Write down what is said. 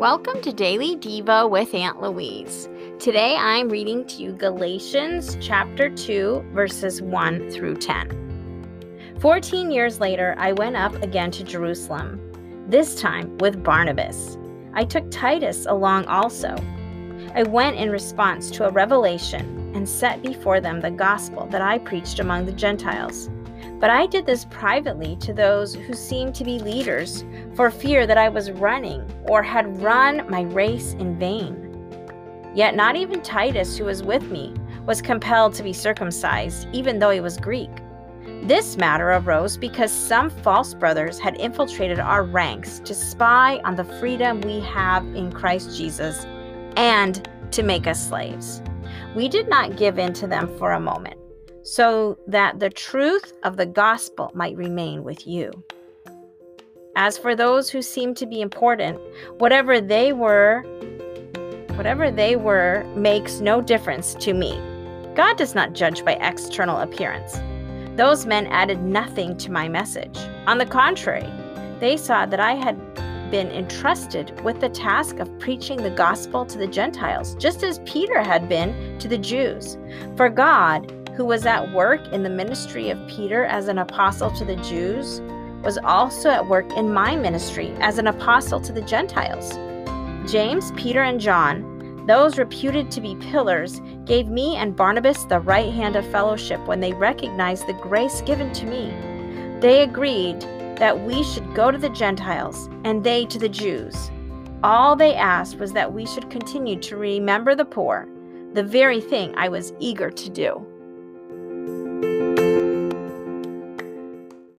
Welcome to Daily Devo with Aunt Louise. Today I'm reading to you Galatians chapter 2, verses 1 through 10. Fourteen years later, I went up again to Jerusalem, this time with Barnabas. I took Titus along also. I went in response to a revelation and set before them the gospel that I preached among the Gentiles but I did this privately to those who seemed to be leaders, for fear that I was running or had run my race in vain. Yet not even Titus, who was with me, was compelled to be circumcised, even though he was Greek. This matter arose because some false brothers had infiltrated our ranks to spy on the freedom we have in Christ Jesus and to make us slaves. We did not give in to them for a moment so that the truth of the gospel might remain with you. As for those who seem to be important, whatever they were, whatever they were makes no difference to me. God does not judge by external appearance. Those men added nothing to my message. On the contrary, they saw that I had been entrusted with the task of preaching the gospel to the Gentiles, just as Peter had been to the Jews. For God, who was at work in the ministry of Peter as an apostle to the Jews, was also at work in my ministry as an apostle to the Gentiles. James, Peter, and John, those reputed to be pillars, gave me and Barnabas the right hand of fellowship when they recognized the grace given to me. They agreed that we should go to the Gentiles and they to the Jews. All they asked was that we should continue to remember the poor, the very thing I was eager to do.